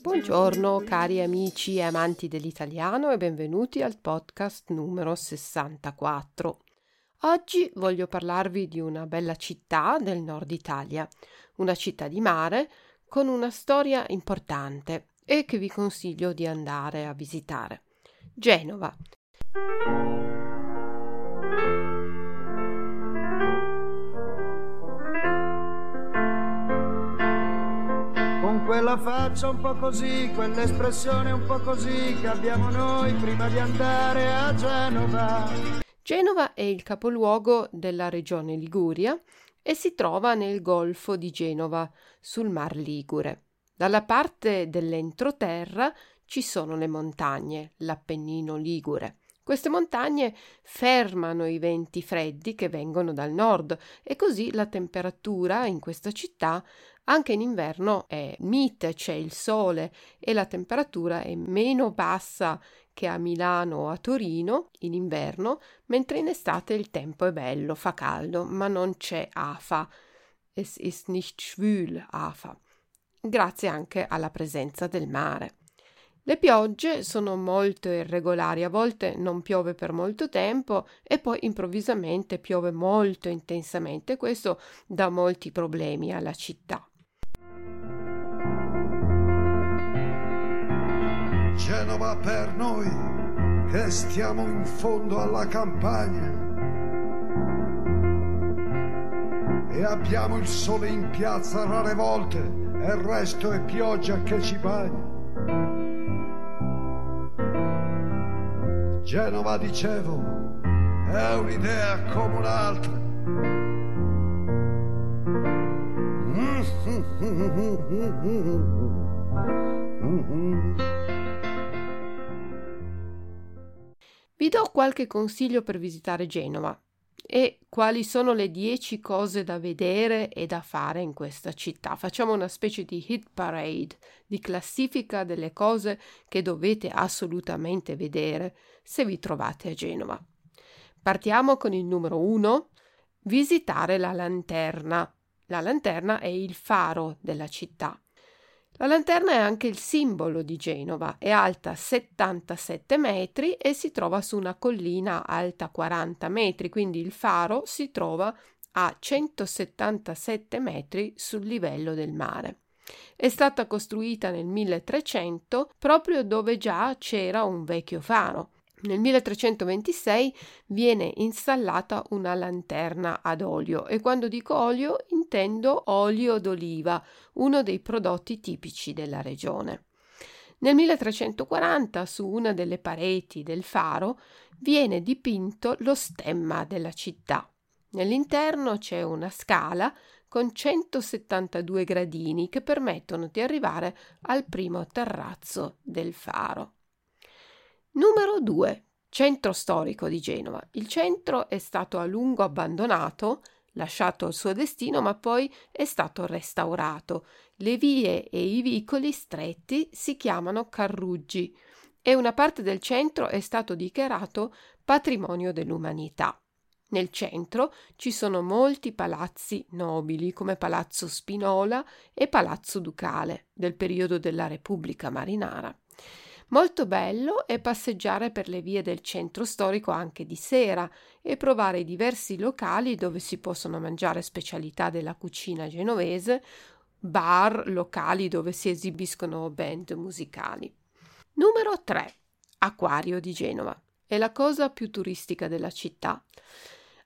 Buongiorno cari amici e amanti dell'italiano e benvenuti al podcast numero 64. Oggi voglio parlarvi di una bella città del nord Italia, una città di mare con una storia importante e che vi consiglio di andare a visitare. Genova. Quella faccia un po' così, quell'espressione un po' così che abbiamo noi prima di andare a Genova. Genova è il capoluogo della regione Liguria e si trova nel Golfo di Genova, sul Mar Ligure. Dalla parte dell'entroterra ci sono le montagne, l'Appennino Ligure. Queste montagne fermano i venti freddi che vengono dal nord e così la temperatura in questa città anche in inverno è mite, c'è il sole e la temperatura è meno bassa che a Milano o a Torino in inverno, mentre in estate il tempo è bello, fa caldo, ma non c'è afa. Es ist nicht schwül, afa. Grazie anche alla presenza del mare. Le piogge sono molto irregolari, a volte non piove per molto tempo e poi improvvisamente piove molto intensamente. Questo dà molti problemi alla città. Per noi che stiamo in fondo alla campagna e abbiamo il sole in piazza rare volte e il resto è pioggia che ci bagna. Genova, dicevo, è un'idea come un'altra. Vi do qualche consiglio per visitare Genova e quali sono le 10 cose da vedere e da fare in questa città. Facciamo una specie di hit parade, di classifica delle cose che dovete assolutamente vedere se vi trovate a Genova. Partiamo con il numero 1, visitare la lanterna. La lanterna è il faro della città. La lanterna è anche il simbolo di Genova, è alta 77 metri e si trova su una collina alta 40 metri, quindi il faro si trova a 177 metri sul livello del mare. È stata costruita nel 1300 proprio dove già c'era un vecchio faro nel 1326 viene installata una lanterna ad olio e quando dico olio intendo olio d'oliva, uno dei prodotti tipici della regione. Nel 1340 su una delle pareti del faro viene dipinto lo stemma della città. Nell'interno c'è una scala con 172 gradini che permettono di arrivare al primo terrazzo del faro. Numero 2. Centro storico di Genova. Il centro è stato a lungo abbandonato, lasciato al suo destino, ma poi è stato restaurato. Le vie e i vicoli stretti si chiamano carruggi e una parte del centro è stato dichiarato patrimonio dell'umanità. Nel centro ci sono molti palazzi nobili come Palazzo Spinola e Palazzo Ducale del periodo della Repubblica Marinara. Molto bello è passeggiare per le vie del centro storico anche di sera e provare i diversi locali dove si possono mangiare specialità della cucina genovese, bar, locali dove si esibiscono band musicali. Numero 3. Acquario di Genova. È la cosa più turistica della città.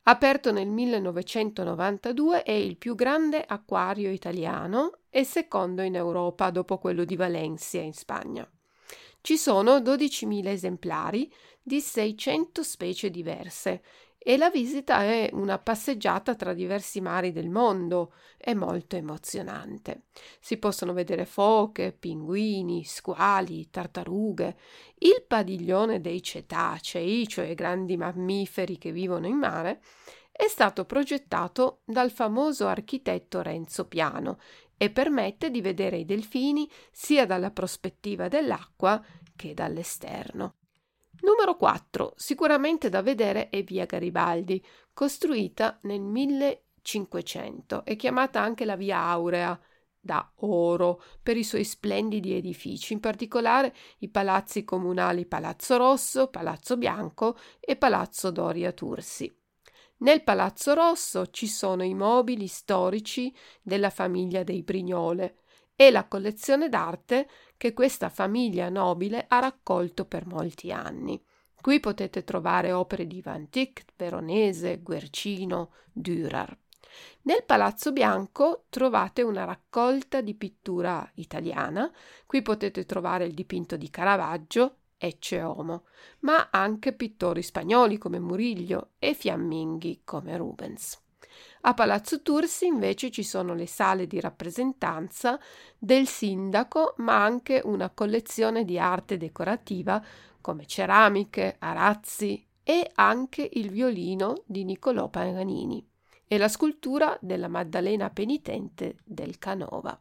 Aperto nel 1992 è il più grande acquario italiano e secondo in Europa dopo quello di Valencia in Spagna. Ci sono 12.000 esemplari di 600 specie diverse e la visita è una passeggiata tra diversi mari del mondo. È molto emozionante. Si possono vedere foche, pinguini, squali, tartarughe. Il padiglione dei cetacei, cioè grandi mammiferi che vivono in mare, è stato progettato dal famoso architetto Renzo Piano e permette di vedere i delfini sia dalla prospettiva dell'acqua che dall'esterno. Numero 4. Sicuramente da vedere è Via Garibaldi, costruita nel 1500 e chiamata anche la Via Aurea da oro per i suoi splendidi edifici, in particolare i palazzi comunali Palazzo Rosso, Palazzo Bianco e Palazzo Doria Tursi. Nel Palazzo Rosso ci sono i mobili storici della famiglia dei Brignole e la collezione d'arte che questa famiglia nobile ha raccolto per molti anni. Qui potete trovare opere di Van Dyck, Veronese, Guercino, Dürer. Nel Palazzo Bianco trovate una raccolta di pittura italiana. Qui potete trovare il dipinto di Caravaggio, Ecce Homo, ma anche pittori spagnoli come Murillo e fiamminghi come Rubens. A Palazzo Tursi invece ci sono le sale di rappresentanza del sindaco, ma anche una collezione di arte decorativa come ceramiche, arazzi e anche il violino di Niccolò Paganini e la scultura della Maddalena penitente del Canova.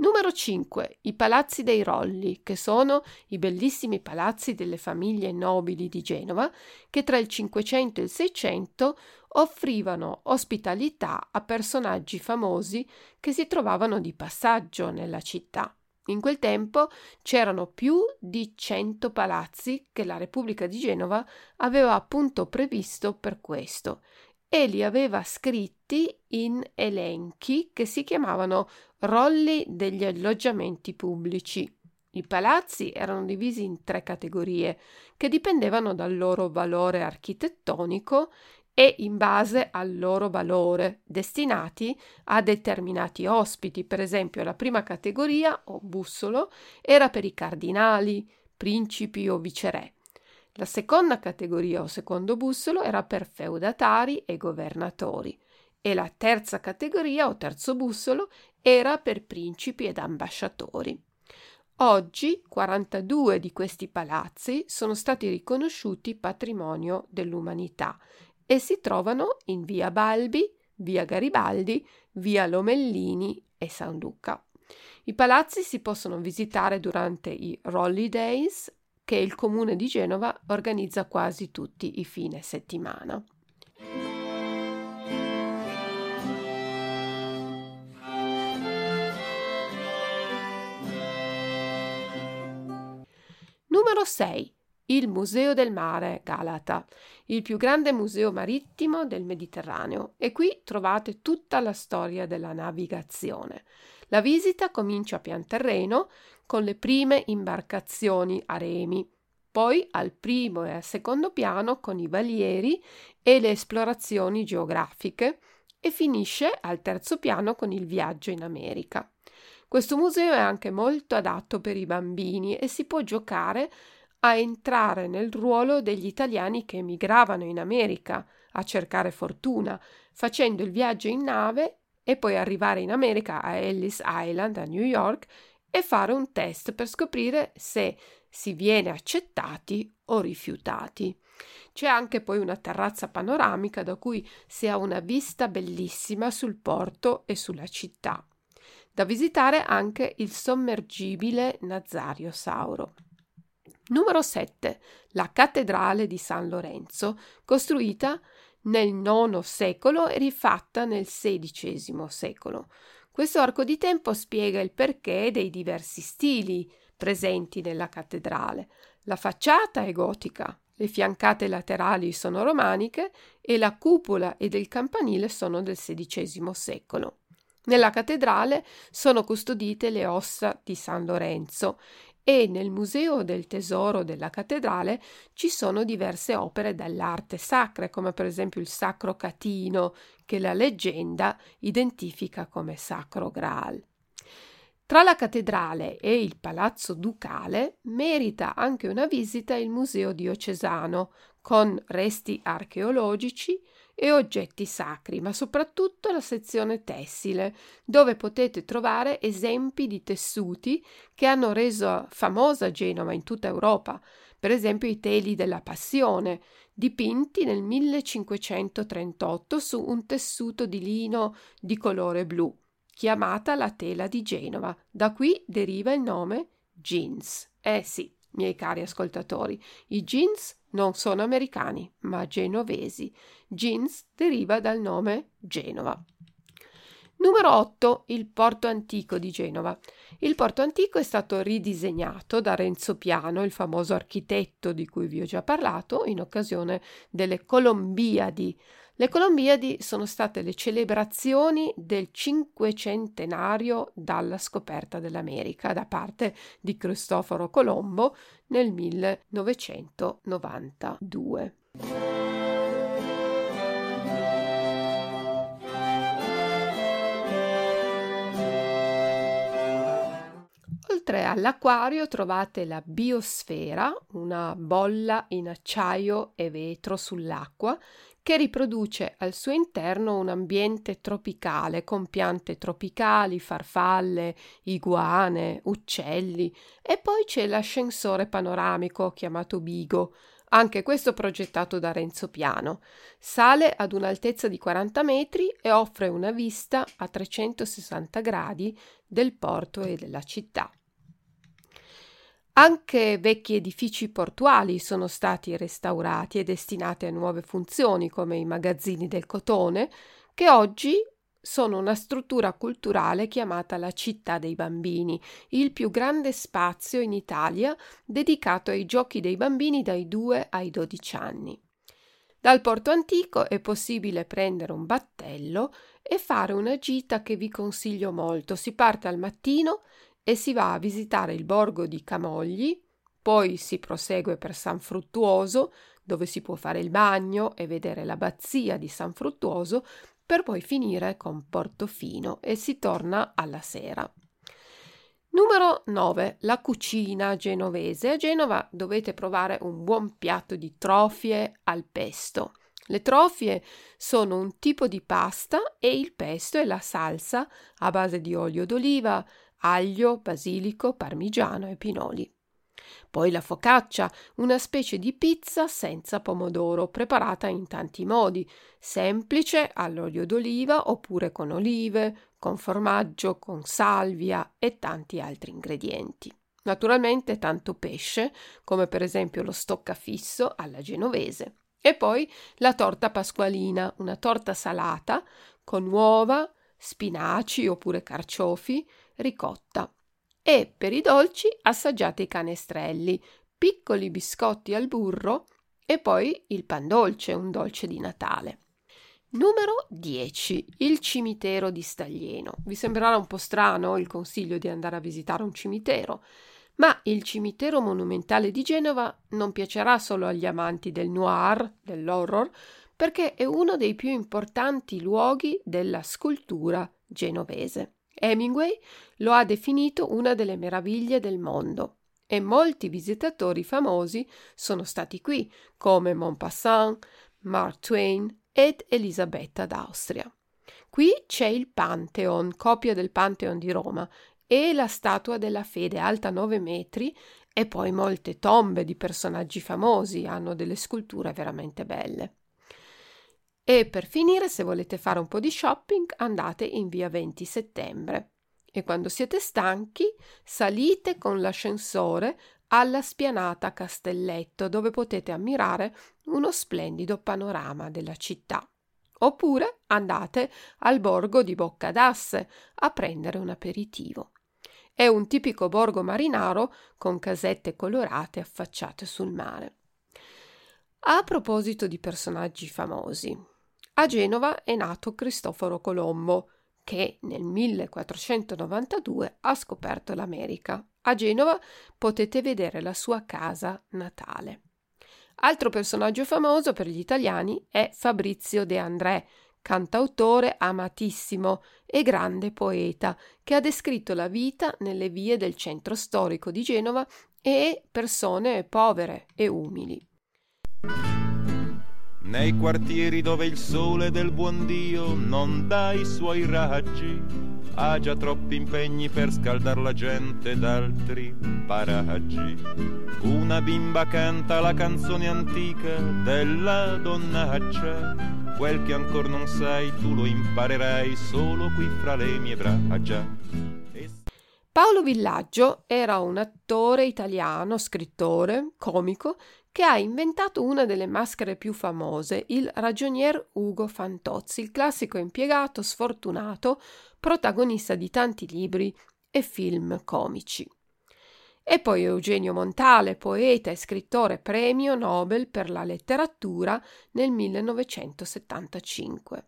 Numero 5. I palazzi dei Rolli, che sono i bellissimi palazzi delle famiglie nobili di Genova, che tra il 500 e il 600 offrivano ospitalità a personaggi famosi che si trovavano di passaggio nella città. In quel tempo c'erano più di 100 palazzi che la Repubblica di Genova aveva appunto previsto per questo e li aveva scritti in elenchi che si chiamavano rolli degli alloggiamenti pubblici. I palazzi erano divisi in tre categorie che dipendevano dal loro valore architettonico e in base al loro valore, destinati a determinati ospiti. Per esempio, la prima categoria, o bussolo, era per i cardinali, principi o viceré. La seconda categoria o secondo bussolo era per feudatari e governatori e la terza categoria o terzo bussolo era per principi ed ambasciatori. Oggi 42 di questi palazzi sono stati riconosciuti patrimonio dell'umanità e si trovano in via Balbi, via Garibaldi, via Lomellini e San Luca. I palazzi si possono visitare durante i Rolly Days che il comune di Genova organizza quasi tutti i fine settimana. Numero 6. Il Museo del Mare Galata, il più grande museo marittimo del Mediterraneo e qui trovate tutta la storia della navigazione. La visita comincia a pian terreno con le prime imbarcazioni a remi, poi al primo e al secondo piano con i valieri e le esplorazioni geografiche e finisce al terzo piano con il viaggio in America. Questo museo è anche molto adatto per i bambini e si può giocare a entrare nel ruolo degli italiani che emigravano in America a cercare fortuna, facendo il viaggio in nave e poi arrivare in America a Ellis Island, a New York, e fare un test per scoprire se si viene accettati o rifiutati. C'è anche poi una terrazza panoramica da cui si ha una vista bellissima sul porto e sulla città. Da visitare anche il sommergibile Nazario Sauro. Numero 7. La cattedrale di San Lorenzo, costruita nel IX secolo e rifatta nel XVI secolo. Questo arco di tempo spiega il perché dei diversi stili presenti nella cattedrale. La facciata è gotica, le fiancate laterali sono romaniche e la cupola ed il campanile sono del XVI secolo. Nella cattedrale sono custodite le ossa di San Lorenzo e nel Museo del Tesoro della cattedrale ci sono diverse opere dell'arte sacra, come per esempio il Sacro Catino, che la leggenda identifica come Sacro Graal. Tra la cattedrale e il palazzo ducale merita anche una visita il Museo diocesano, con resti archeologici, e oggetti sacri, ma soprattutto la sezione tessile, dove potete trovare esempi di tessuti che hanno reso famosa Genova in tutta Europa, per esempio i teli della Passione, dipinti nel 1538 su un tessuto di lino di colore blu, chiamata la tela di Genova. Da qui deriva il nome jeans. Eh sì, miei cari ascoltatori, i jeans non sono americani, ma genovesi. Jeans deriva dal nome Genova. Numero 8. Il porto antico di Genova. Il porto antico è stato ridisegnato da Renzo Piano, il famoso architetto di cui vi ho già parlato, in occasione delle Colombiadi, le Colombiadi sono state le celebrazioni del cinquecentenario dalla scoperta dell'America da parte di Cristoforo Colombo nel 1992. Oltre all'acquario trovate la biosfera, una bolla in acciaio e vetro sull'acqua che riproduce al suo interno un ambiente tropicale con piante tropicali, farfalle, iguane, uccelli e poi c'è l'ascensore panoramico chiamato Bigo, anche questo progettato da Renzo Piano. Sale ad un'altezza di 40 metri e offre una vista a 360 gradi del porto e della città. Anche vecchi edifici portuali sono stati restaurati e destinati a nuove funzioni, come i magazzini del cotone, che oggi sono una struttura culturale chiamata la Città dei Bambini, il più grande spazio in Italia dedicato ai giochi dei bambini dai 2 ai 12 anni. Dal porto antico è possibile prendere un battello e fare una gita che vi consiglio molto. Si parte al mattino e si va a visitare il borgo di Camogli, poi si prosegue per San Fruttuoso, dove si può fare il bagno e vedere l'abbazia di San Fruttuoso, per poi finire con Portofino e si torna alla sera. Numero 9. La cucina genovese. A Genova dovete provare un buon piatto di trofie al pesto. Le trofie sono un tipo di pasta e il pesto è la salsa a base di olio d'oliva, aglio, basilico, parmigiano e pinoli. Poi la focaccia, una specie di pizza senza pomodoro, preparata in tanti modi, semplice all'olio d'oliva oppure con olive, con formaggio, con salvia e tanti altri ingredienti. Naturalmente tanto pesce, come per esempio lo stoccafisso alla genovese. E poi la torta pasqualina, una torta salata con uova, spinaci oppure carciofi, ricotta. E per i dolci assaggiate i canestrelli, piccoli biscotti al burro e poi il pan dolce, un dolce di Natale. Numero 10. Il cimitero di Staglieno. Vi sembrerà un po' strano il consiglio di andare a visitare un cimitero, ma il cimitero monumentale di Genova non piacerà solo agli amanti del noir, dell'horror, perché è uno dei più importanti luoghi della scultura genovese. Hemingway lo ha definito una delle meraviglie del mondo e molti visitatori famosi sono stati qui, come Maupassant, Mark Twain ed Elisabetta d'Austria. Qui c'è il Pantheon, copia del Pantheon di Roma, e la statua della fede alta 9 metri e poi molte tombe di personaggi famosi hanno delle sculture veramente belle. E per finire, se volete fare un po' di shopping, andate in via 20 settembre. E quando siete stanchi, salite con l'ascensore alla spianata Castelletto, dove potete ammirare uno splendido panorama della città. Oppure andate al borgo di Bocca d'Asse a prendere un aperitivo. È un tipico borgo marinaro con casette colorate affacciate sul mare. A proposito di personaggi famosi, a Genova è nato Cristoforo Colombo, che nel 1492 ha scoperto l'America. A Genova potete vedere la sua casa natale. Altro personaggio famoso per gli italiani è Fabrizio De André, cantautore amatissimo e grande poeta, che ha descritto la vita nelle vie del centro storico di Genova e persone povere e umili nei quartieri dove il sole del buon Dio non dà i suoi raggi, ha già troppi impegni per scaldar la gente d'altri paraggi. Una bimba canta la canzone antica della donnaccia, quel che ancora non sai tu lo imparerai solo qui fra le mie braccia. Paolo Villaggio era un attore italiano, scrittore, comico che ha inventato una delle maschere più famose, il ragionier Ugo Fantozzi, il classico impiegato sfortunato, protagonista di tanti libri e film comici. E poi Eugenio Montale, poeta e scrittore premio Nobel per la letteratura nel 1975.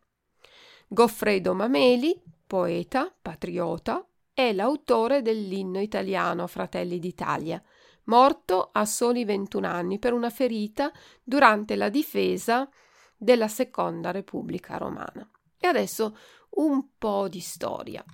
Goffredo Mameli, poeta, patriota, è l'autore dell'inno italiano Fratelli d'Italia, morto a soli 21 anni per una ferita durante la difesa della Seconda Repubblica Romana. E adesso un po' di storia.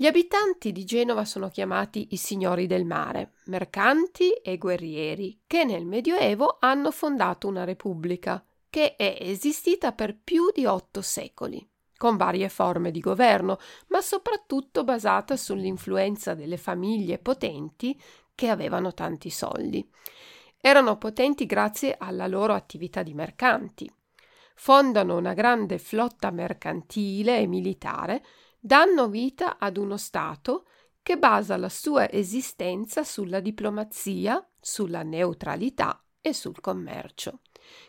Gli abitanti di Genova sono chiamati i signori del mare, mercanti e guerrieri, che nel Medioevo hanno fondato una repubblica che è esistita per più di otto secoli, con varie forme di governo, ma soprattutto basata sull'influenza delle famiglie potenti che avevano tanti soldi. Erano potenti grazie alla loro attività di mercanti. Fondano una grande flotta mercantile e militare danno vita ad uno Stato che basa la sua esistenza sulla diplomazia, sulla neutralità e sul commercio.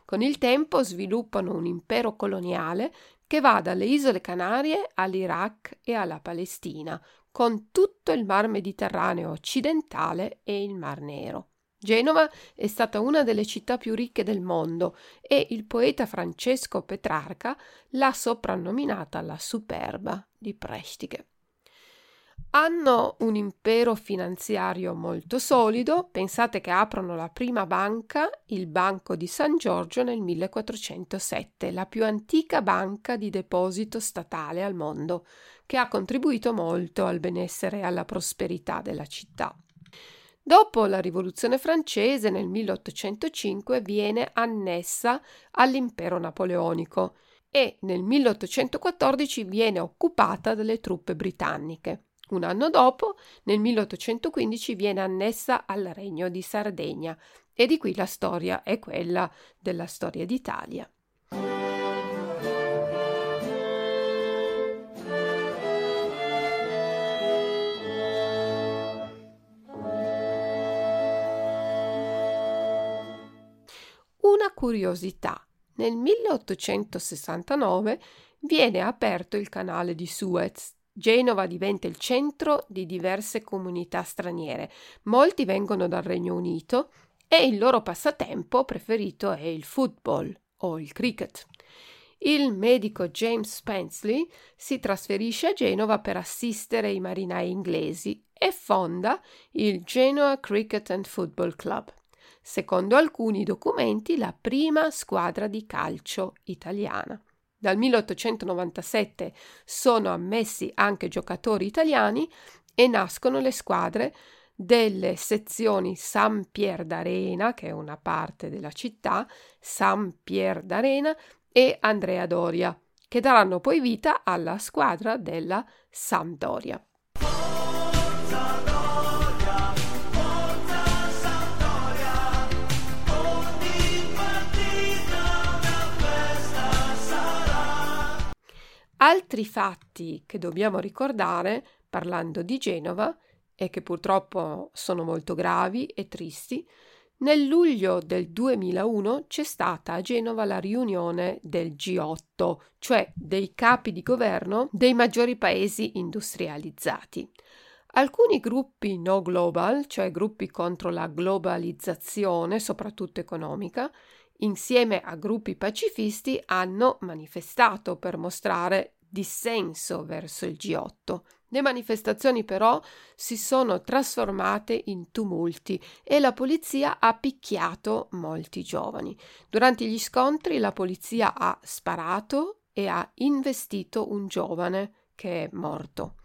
Con il tempo sviluppano un impero coloniale che va dalle isole Canarie all'Iraq e alla Palestina, con tutto il mar Mediterraneo occidentale e il Mar Nero. Genova è stata una delle città più ricche del mondo e il poeta Francesco Petrarca l'ha soprannominata la superba di Prestiche. Hanno un impero finanziario molto solido, pensate che aprono la prima banca, il Banco di San Giorgio, nel 1407, la più antica banca di deposito statale al mondo, che ha contribuito molto al benessere e alla prosperità della città. Dopo la rivoluzione francese nel 1805 viene annessa all'impero napoleonico e nel 1814 viene occupata dalle truppe britanniche. Un anno dopo, nel 1815, viene annessa al Regno di Sardegna e di qui la storia è quella della storia d'Italia. Una curiosità. Nel 1869 viene aperto il canale di Suez. Genova diventa il centro di diverse comunità straniere. Molti vengono dal Regno Unito e il loro passatempo preferito è il football o il cricket. Il medico James Spensley si trasferisce a Genova per assistere i marinai inglesi e fonda il Genoa Cricket and Football Club secondo alcuni documenti la prima squadra di calcio italiana. Dal 1897 sono ammessi anche giocatori italiani e nascono le squadre delle sezioni San Pier d'Arena, che è una parte della città, San Pier d'Arena e Andrea Doria, che daranno poi vita alla squadra della Sampdoria. Altri fatti che dobbiamo ricordare parlando di Genova e che purtroppo sono molto gravi e tristi, nel luglio del 2001 c'è stata a Genova la riunione del G8, cioè dei capi di governo dei maggiori paesi industrializzati. Alcuni gruppi no global, cioè gruppi contro la globalizzazione, soprattutto economica, insieme a gruppi pacifisti, hanno manifestato per mostrare dissenso verso il G8. Le manifestazioni però si sono trasformate in tumulti e la polizia ha picchiato molti giovani. Durante gli scontri la polizia ha sparato e ha investito un giovane che è morto.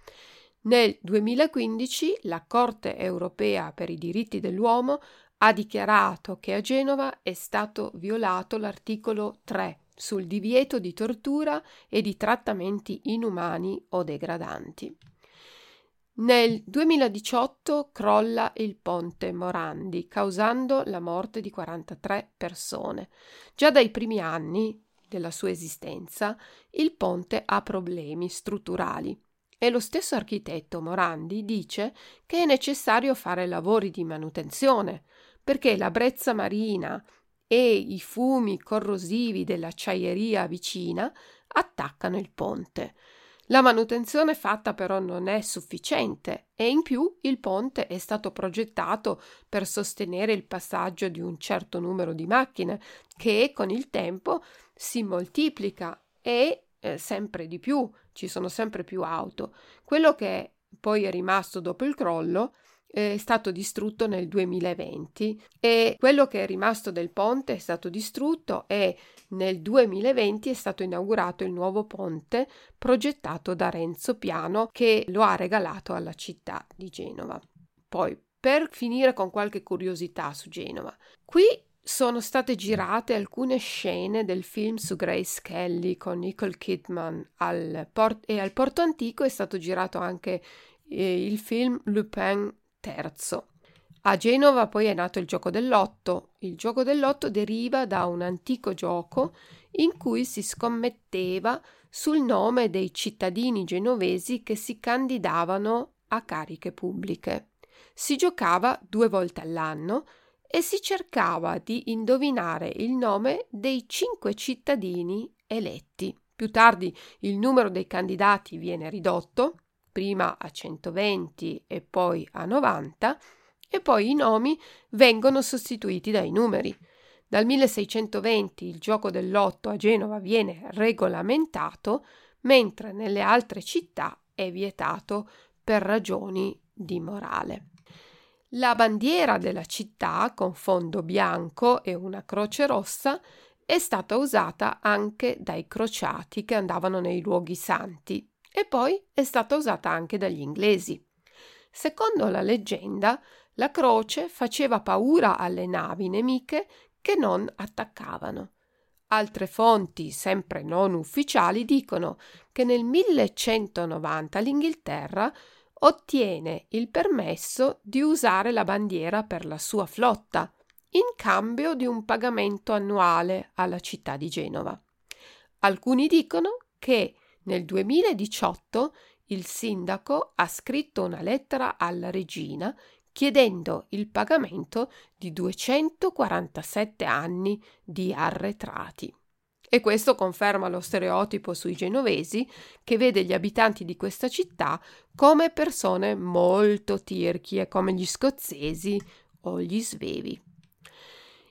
Nel 2015 la Corte europea per i diritti dell'uomo ha dichiarato che a Genova è stato violato l'articolo 3 sul divieto di tortura e di trattamenti inumani o degradanti. Nel 2018 crolla il ponte Morandi, causando la morte di 43 persone. Già dai primi anni della sua esistenza, il ponte ha problemi strutturali e lo stesso architetto Morandi dice che è necessario fare lavori di manutenzione perché la brezza marina e i fumi corrosivi dell'acciaieria vicina attaccano il ponte. La manutenzione fatta però non è sufficiente e in più il ponte è stato progettato per sostenere il passaggio di un certo numero di macchine che con il tempo si moltiplica e eh, sempre di più, ci sono sempre più auto. Quello che poi è rimasto dopo il crollo è stato distrutto nel 2020 e quello che è rimasto del ponte è stato distrutto e nel 2020 è stato inaugurato il nuovo ponte progettato da Renzo Piano che lo ha regalato alla città di Genova. Poi, per finire con qualche curiosità su Genova, qui sono state girate alcune scene del film su Grace Kelly con Nicole Kidman al port- e al Porto Antico è stato girato anche eh, il film Lupin terzo. A Genova poi è nato il gioco dell'otto. Il gioco dell'otto deriva da un antico gioco in cui si scommetteva sul nome dei cittadini genovesi che si candidavano a cariche pubbliche. Si giocava due volte all'anno e si cercava di indovinare il nome dei cinque cittadini eletti. Più tardi il numero dei candidati viene ridotto prima a 120 e poi a 90, e poi i nomi vengono sostituiti dai numeri. Dal 1620 il gioco dell'otto a Genova viene regolamentato, mentre nelle altre città è vietato per ragioni di morale. La bandiera della città, con fondo bianco e una croce rossa, è stata usata anche dai crociati che andavano nei luoghi santi e poi è stata usata anche dagli inglesi. Secondo la leggenda, la croce faceva paura alle navi nemiche che non attaccavano. Altre fonti, sempre non ufficiali, dicono che nel 1190 l'Inghilterra ottiene il permesso di usare la bandiera per la sua flotta, in cambio di un pagamento annuale alla città di Genova. Alcuni dicono che nel 2018 il sindaco ha scritto una lettera alla regina chiedendo il pagamento di 247 anni di arretrati. E questo conferma lo stereotipo sui genovesi che vede gli abitanti di questa città come persone molto tirchie, come gli scozzesi o gli svevi.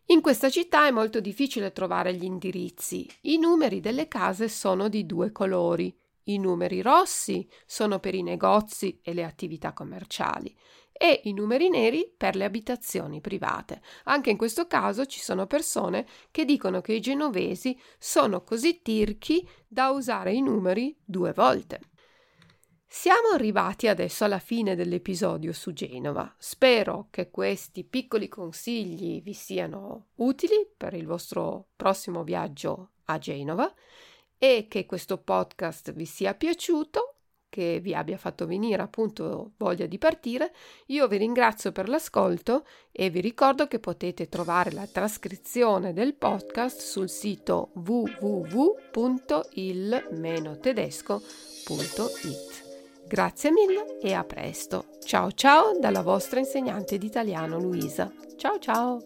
In questa città è molto difficile trovare gli indirizzi. I numeri delle case sono di due colori, I numeri rossi sono per i negozi e le attività commerciali e i numeri neri per le abitazioni private. Anche in questo caso ci sono persone che dicono che i genovesi sono così tirchi da usare i numeri due volte. Siamo arrivati adesso alla fine dell'episodio su Genova. Spero che questi piccoli consigli vi siano utili per il vostro prossimo viaggio a Genova e che questo podcast vi sia piaciuto, che vi abbia fatto venire appunto voglia di partire. Io vi ringrazio per l'ascolto e vi ricordo che potete trovare la trascrizione del podcast sul sito www.il-tedesco.it. Grazie mille e a presto. Ciao ciao dalla vostra insegnante di italiano Luisa. Ciao ciao!